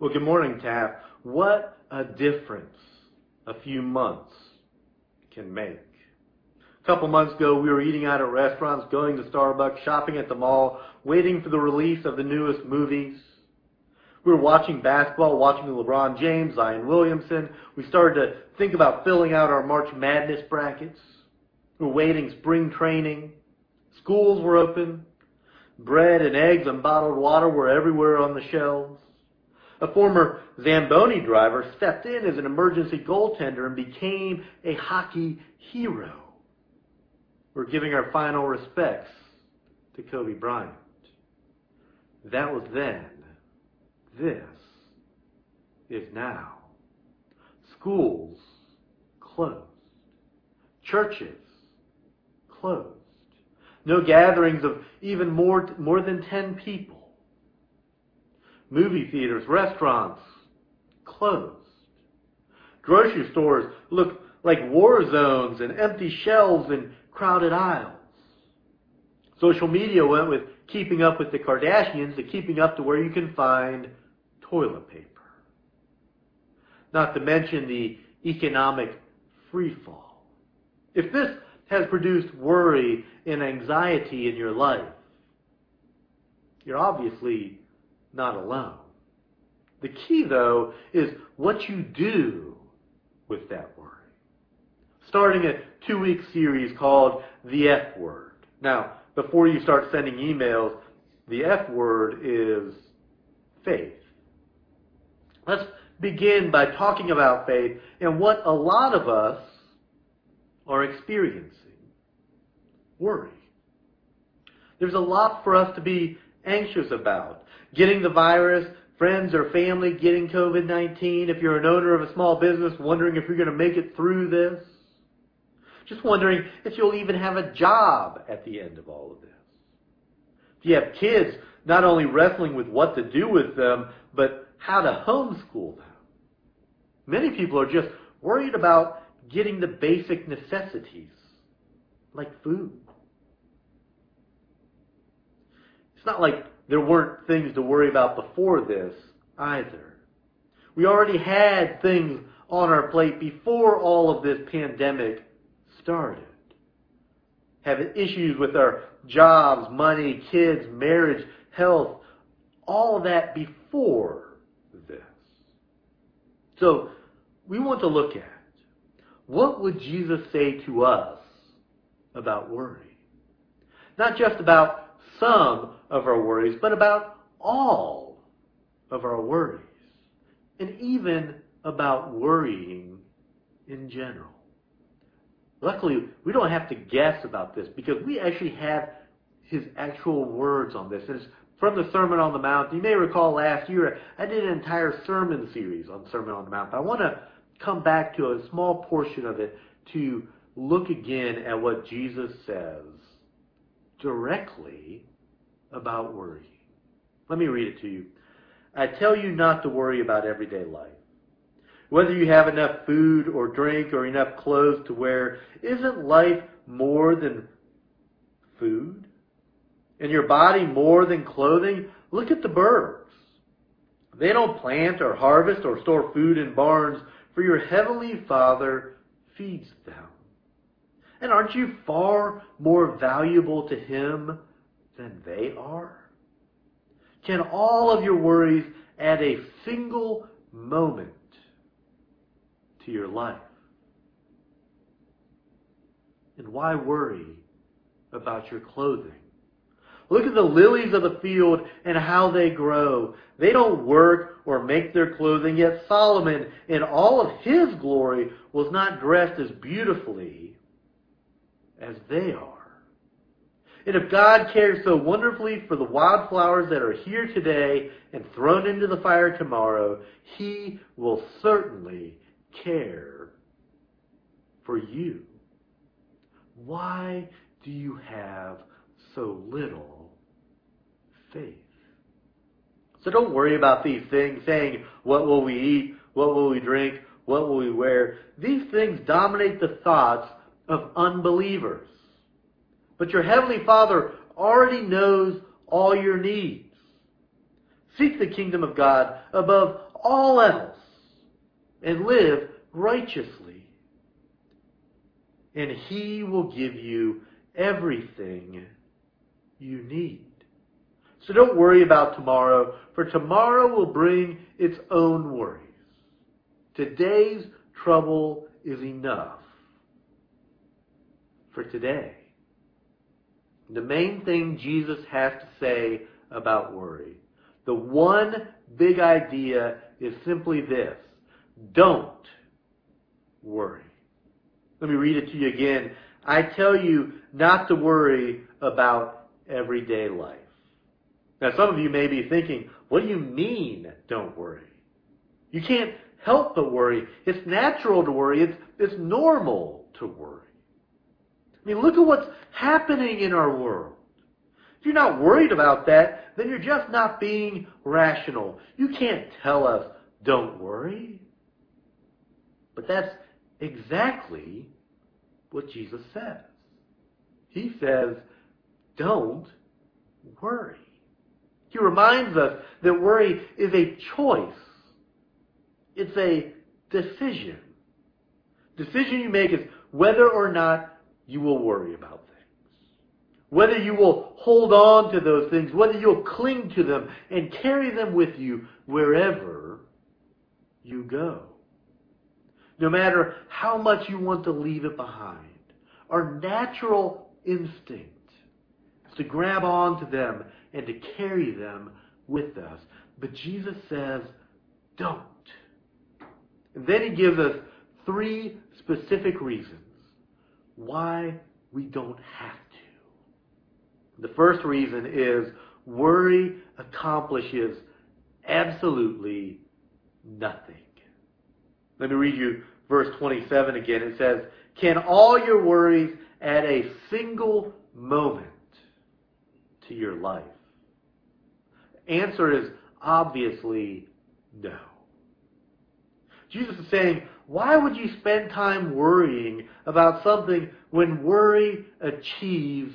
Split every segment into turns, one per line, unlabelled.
Well, good morning, Taft. What a difference a few months can make. A couple months ago, we were eating out at restaurants, going to Starbucks, shopping at the mall, waiting for the release of the newest movies. We were watching basketball, watching LeBron James, Zion Williamson. We started to think about filling out our March Madness brackets. We were waiting spring training. Schools were open. Bread and eggs and bottled water were everywhere on the shelves. A former Zamboni driver stepped in as an emergency goaltender and became a hockey hero. We're giving our final respects to Kobe Bryant. That was then. This is now. Schools closed. Churches closed. No gatherings of even more, more than 10 people. Movie theaters, restaurants closed. Grocery stores look like war zones and empty shelves and crowded aisles. Social media went with keeping up with the Kardashians to keeping up to where you can find toilet paper. Not to mention the economic freefall. If this has produced worry and anxiety in your life, you're obviously not alone. The key, though, is what you do with that worry. Starting a two week series called The F Word. Now, before you start sending emails, the F word is faith. Let's begin by talking about faith and what a lot of us are experiencing worry. There's a lot for us to be anxious about. Getting the virus, friends or family getting COVID 19, if you're an owner of a small business, wondering if you're going to make it through this. Just wondering if you'll even have a job at the end of all of this. If you have kids, not only wrestling with what to do with them, but how to homeschool them. Many people are just worried about getting the basic necessities, like food. It's not like there weren't things to worry about before this either. We already had things on our plate before all of this pandemic started. Having issues with our jobs, money, kids, marriage, health, all that before this. So we want to look at what would Jesus say to us about worry? Not just about some of our worries, but about all of our worries. And even about worrying in general. Luckily, we don't have to guess about this because we actually have his actual words on this. And it's from the Sermon on the Mount. You may recall last year I did an entire sermon series on Sermon on the Mount. But I want to come back to a small portion of it to look again at what Jesus says directly about worry. Let me read it to you. I tell you not to worry about everyday life whether you have enough food or drink or enough clothes to wear, isn't life more than food? And your body more than clothing? Look at the birds. They don't plant or harvest or store food in barns, for your heavenly Father feeds them. And aren't you far more valuable to Him than they are? Can all of your worries add a single moment to your life. And why worry about your clothing? Look at the lilies of the field and how they grow. They don't work or make their clothing, yet Solomon, in all of his glory, was not dressed as beautifully as they are. And if God cares so wonderfully for the wildflowers that are here today and thrown into the fire tomorrow, He will certainly care for you? Why do you have so little faith? So don't worry about these things saying, what will we eat? What will we drink? What will we wear? These things dominate the thoughts of unbelievers. But your Heavenly Father already knows all your needs. Seek the kingdom of God above all else and live righteously. And He will give you everything you need. So don't worry about tomorrow, for tomorrow will bring its own worries. Today's trouble is enough for today. The main thing Jesus has to say about worry, the one big idea is simply this. Don't worry. Let me read it to you again. I tell you not to worry about everyday life. Now some of you may be thinking, what do you mean don't worry? You can't help but worry. It's natural to worry. It's, it's normal to worry. I mean, look at what's happening in our world. If you're not worried about that, then you're just not being rational. You can't tell us, don't worry. But that's exactly what Jesus says. He says, don't worry. He reminds us that worry is a choice. It's a decision. Decision you make is whether or not you will worry about things. Whether you will hold on to those things, whether you'll cling to them and carry them with you wherever you go. No matter how much you want to leave it behind, our natural instinct is to grab onto them and to carry them with us. But Jesus says, don't. And then he gives us three specific reasons why we don't have to. The first reason is worry accomplishes absolutely nothing. Let me read you verse 27 again. It says, Can all your worries add a single moment to your life? The Answer is obviously no. Jesus is saying, why would you spend time worrying about something when worry achieves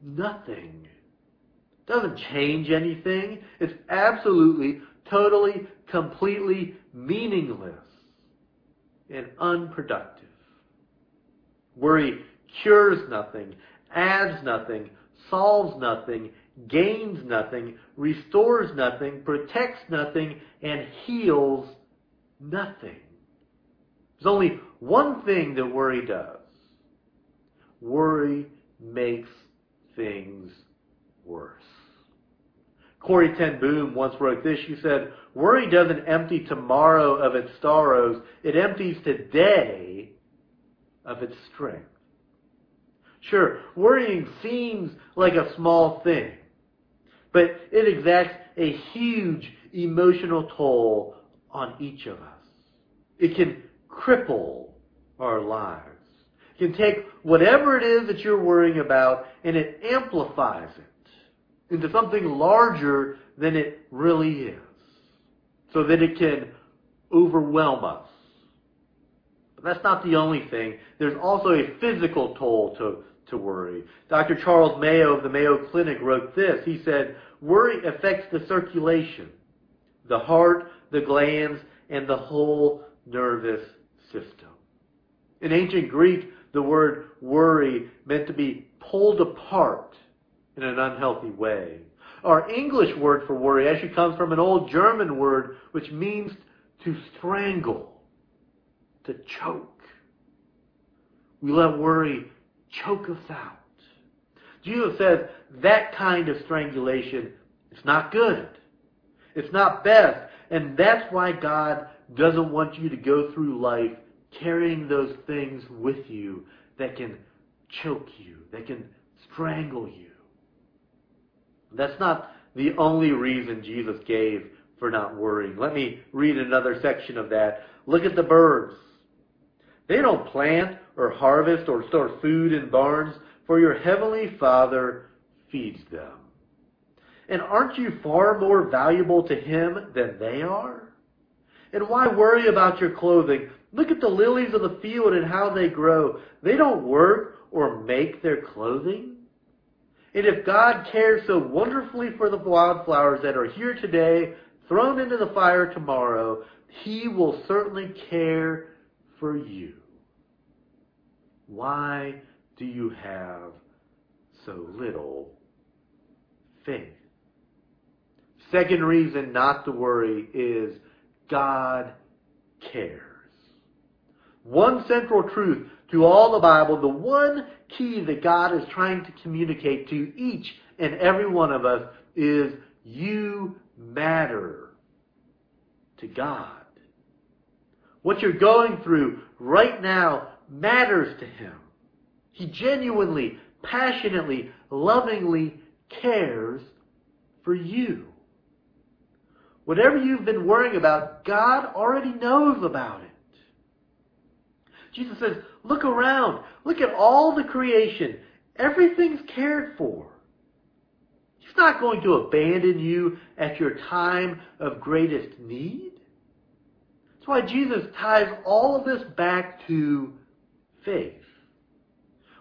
nothing? It doesn't change anything. It's absolutely, totally, completely meaningless and unproductive. Worry cures nothing, adds nothing, solves nothing, gains nothing, restores nothing, protects nothing, and heals nothing. There's only one thing that worry does. Worry makes things worse. Corrie ten Boom once wrote this. She said, Worry doesn't empty tomorrow of its sorrows. It empties today of its strength. Sure, worrying seems like a small thing, but it exacts a huge emotional toll on each of us. It can cripple our lives. It can take whatever it is that you're worrying about and it amplifies it into something larger than it really is so that it can overwhelm us. But that's not the only thing. There's also a physical toll to, to worry. Dr. Charles Mayo of the Mayo Clinic wrote this. He said, worry affects the circulation, the heart, the glands, and the whole nervous system. In ancient Greek, the word worry meant to be pulled apart in an unhealthy way. Our English word for worry actually comes from an old German word which means to strangle, to choke. We let worry choke us out. Jesus says that kind of strangulation is not good. It's not best. And that's why God doesn't want you to go through life carrying those things with you that can choke you, that can strangle you. That's not the only reason Jesus gave for not worrying. Let me read another section of that. Look at the birds. They don't plant or harvest or store food in barns, for your heavenly Father feeds them. And aren't you far more valuable to Him than they are? And why worry about your clothing? Look at the lilies of the field and how they grow. They don't work or make their clothing. And if God cares so wonderfully for the wildflowers that are here today, thrown into the fire tomorrow, He will certainly care for you. Why do you have so little faith? Second reason not to worry is God cares. One central truth to all the Bible, the one key that God is trying to communicate to each and every one of us is you matter to God. What you're going through right now matters to Him. He genuinely, passionately, lovingly cares for you. Whatever you've been worrying about, God already knows about it. Jesus says, look around. Look at all the creation. Everything's cared for. He's not going to abandon you at your time of greatest need. That's why Jesus ties all of this back to faith.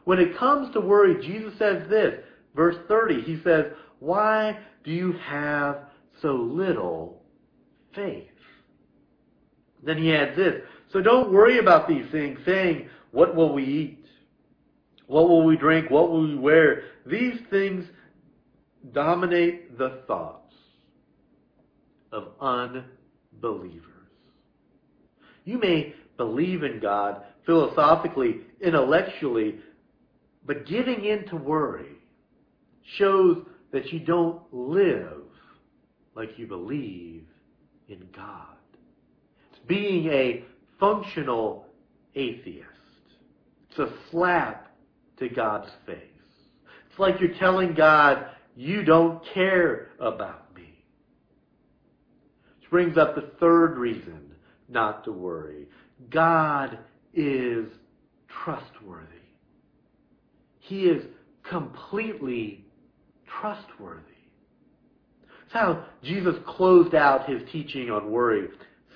When it comes to worry, Jesus says this, verse 30, he says, Why do you have so little faith? Then he adds this, so don't worry about these things, saying, what will we eat? What will we drink? What will we wear? These things dominate the thoughts of unbelievers. You may believe in God philosophically, intellectually, but giving in to worry shows that you don't live like you believe in God. It's being a functional atheist. It's a slap to God's face. It's like you're telling God, you don't care about me. Which brings up the third reason not to worry. God is trustworthy. He is completely trustworthy. How Jesus closed out his teaching on worry.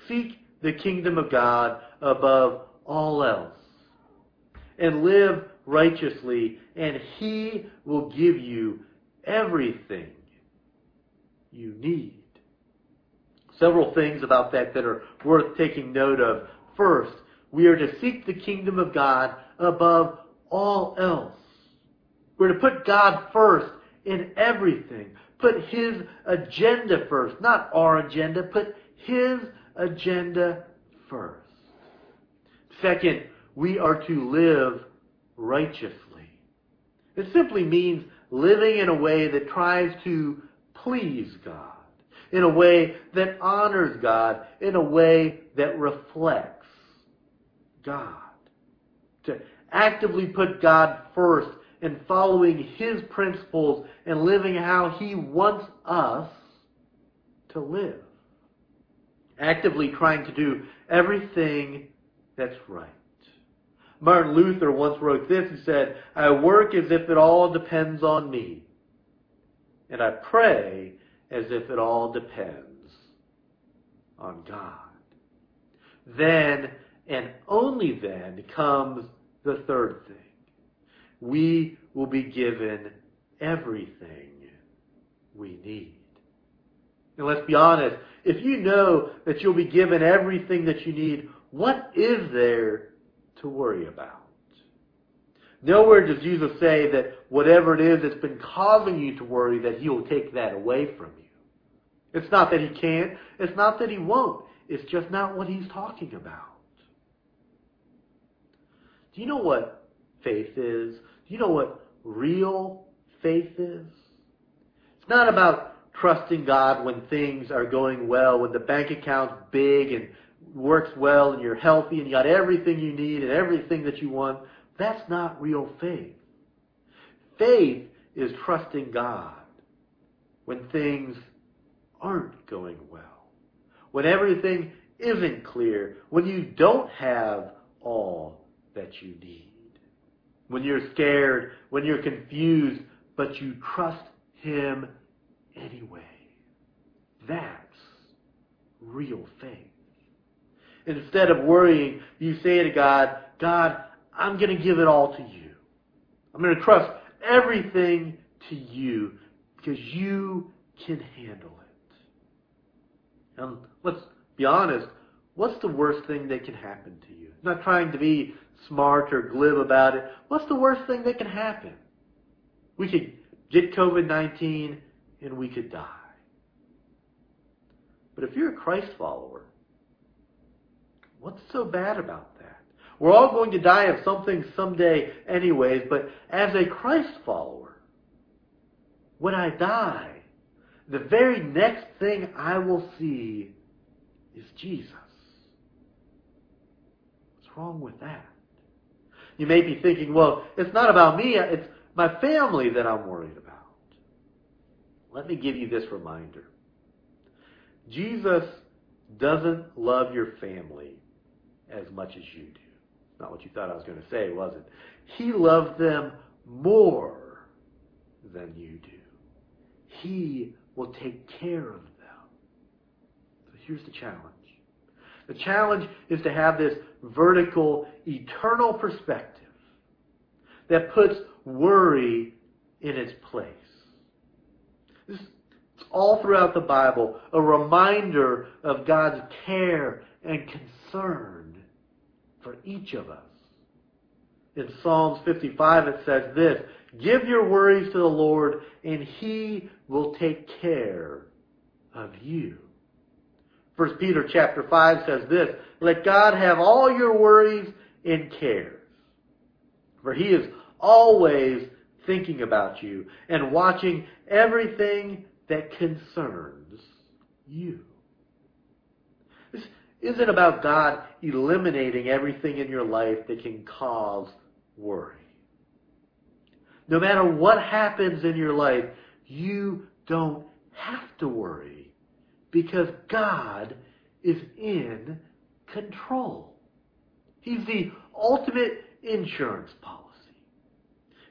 Seek the kingdom of God above all else. And live righteously, and He will give you everything you need. Several things about that that are worth taking note of. First, we are to seek the kingdom of God above all else. We're to put God first in everything. Put His agenda first. Not our agenda. Put His agenda first. Second, we are to live righteously. It simply means living in a way that tries to please God, in a way that honors God, in a way that reflects God. To actively put God first and following His principles and living how He wants us to live actively trying to do everything that's right. Martin Luther once wrote this. He said, I work as if it all depends on me. And I pray as if it all depends on God. Then, and only then, comes the third thing. We will be given everything we need. And let's be honest, if you know that you'll be given everything that you need, what is there to worry about? Nowhere does Jesus say that whatever it is that's been causing you to worry, that He will take that away from you. It's not that He can't. It's not that He won't. It's just not what He's talking about. Do you know what faith is? You know what real faith is? It's not about trusting God when things are going well, when the bank account's big and works well and you're healthy and you got everything you need and everything that you want, that's not real faith. Faith is trusting God when things aren't going well, when everything isn't clear, when you don't have all that you need, when you're scared, when you're confused, but you trust Him anyway. That's real faith. Instead of worrying, you say to God, God, I'm going to give it all to you. I'm going to trust everything to you because you can handle it. And let's be honest, what's the worst thing that can happen to you? Not trying to be smart or glib about it. What's the worst thing that can happen? We could get COVID-19 and we could die. But if you're a Christ follower, what's so bad about that? We're all going to die of something someday anyways, but as a Christ follower, when I die, the very next thing I will see is Jesus. Wrong with that? You may be thinking, well, it's not about me, it's my family that I'm worried about. Let me give you this reminder. Jesus doesn't love your family as much as you do. Not what you thought I was going to say, was it? He loves them more than you do. He will take care of them. So here's the challenge. The challenge is to have this vertical, eternal perspective that puts worry in its place. This is all throughout the Bible a reminder of God's care and concern for each of us. In Psalms 55 it says this, Give your worries to the Lord and He will take care of you. 1 Peter chapter 5 says this, Let God have all your worries and cares. For He is always thinking about you and watching everything that concerns you. This isn't about God eliminating everything in your life that can cause worry. No matter what happens in your life, you don't have to worry because God is in control. He's the ultimate insurance policy.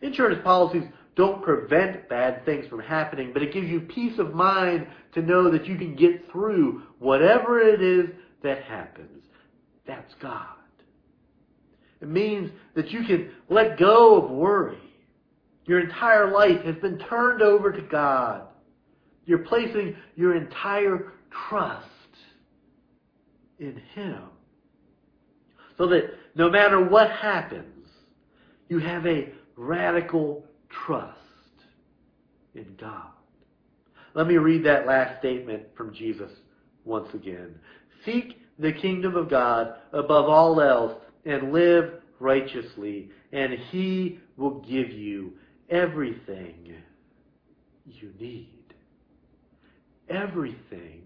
Insurance policies don't prevent bad things from happening, but it gives you peace of mind to know that you can get through whatever it is that happens. That's God. It means that you can let go of worry. Your entire life has been turned over to God. You're placing your entire trust in Him. So that no matter what happens, you have a radical trust in God. Let me read that last statement from Jesus once again. Seek the kingdom of God above all else and live righteously, and He will give you everything you need. Everything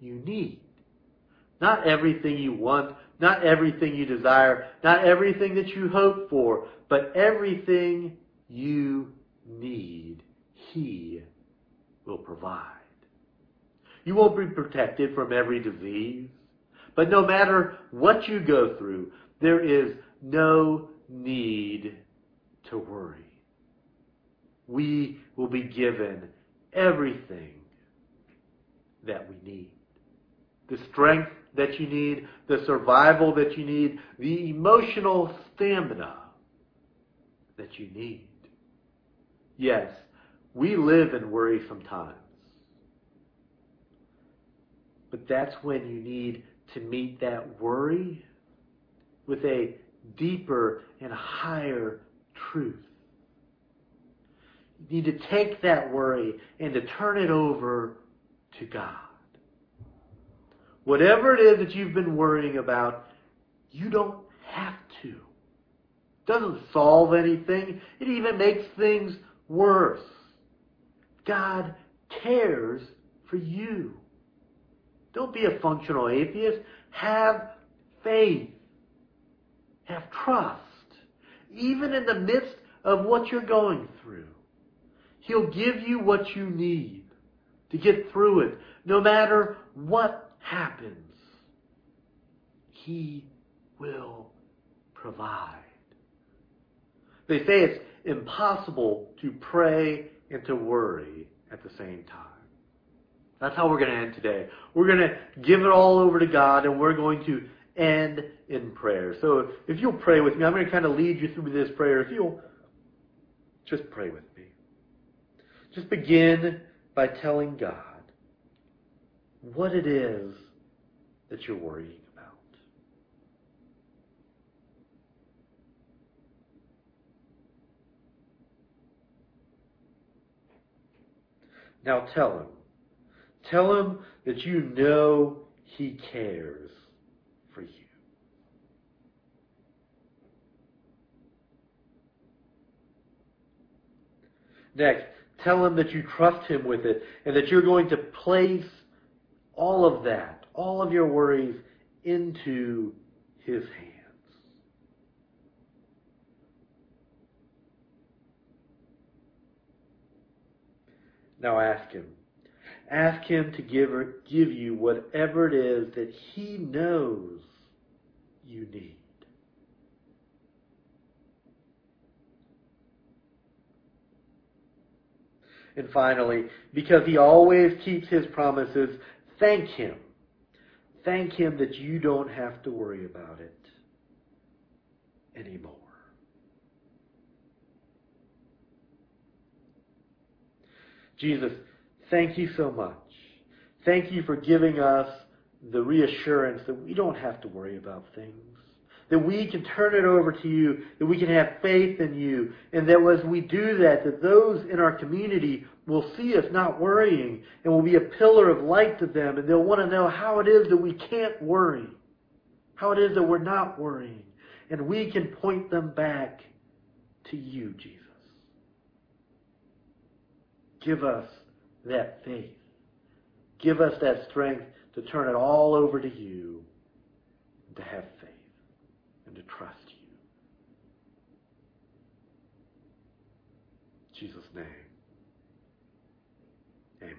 you need. Not everything you want, not everything you desire, not everything that you hope for, but everything you need, He will provide. You won't be protected from every disease, but no matter what you go through, there is no need to worry. We will be given everything that we need. The strength that you need, the survival that you need, the emotional stamina that you need. Yes, we live in worry sometimes. But that's when you need to meet that worry with a deeper and higher truth. You need to take that worry and to turn it over to God. Whatever it is that you've been worrying about, you don't have to doesn't solve anything. It even makes things worse. God cares for you. Don't be a functional atheist. Have faith. Have trust. Even in the midst of what you're going through. He'll give you what you need to get through it, no matter what happens. He will provide. They say it's impossible to pray and to worry at the same time. That's how we're going to end today. We're going to give it all over to God and we're going to end in prayer. So if you'll pray with me, I'm going to kind of lead you through this prayer. If you'll just pray with me. Just begin by telling God what it is that you're worrying about. Now tell him. Tell him that you know he cares for you. Next, tell him that you trust him with it and that you're going to place all of that, all of your worries into his hands. Now ask him. Ask him to give, or give you whatever it is that he knows you need. And finally, because he always keeps his promises, thank him. Thank him that you don't have to worry about it anymore. Jesus, thank you so much. Thank you for giving us the reassurance that we don't have to worry about things. That we can turn it over to you, that we can have faith in you, and that as we do that, that those in our community will see us not worrying and will be a pillar of light to them, and they'll want to know how it is that we can't worry, how it is that we're not worrying, and we can point them back to you, Jesus. Give us that faith. Give us that strength to turn it all over to you and to have to trust you. In Jesus' name. Amen.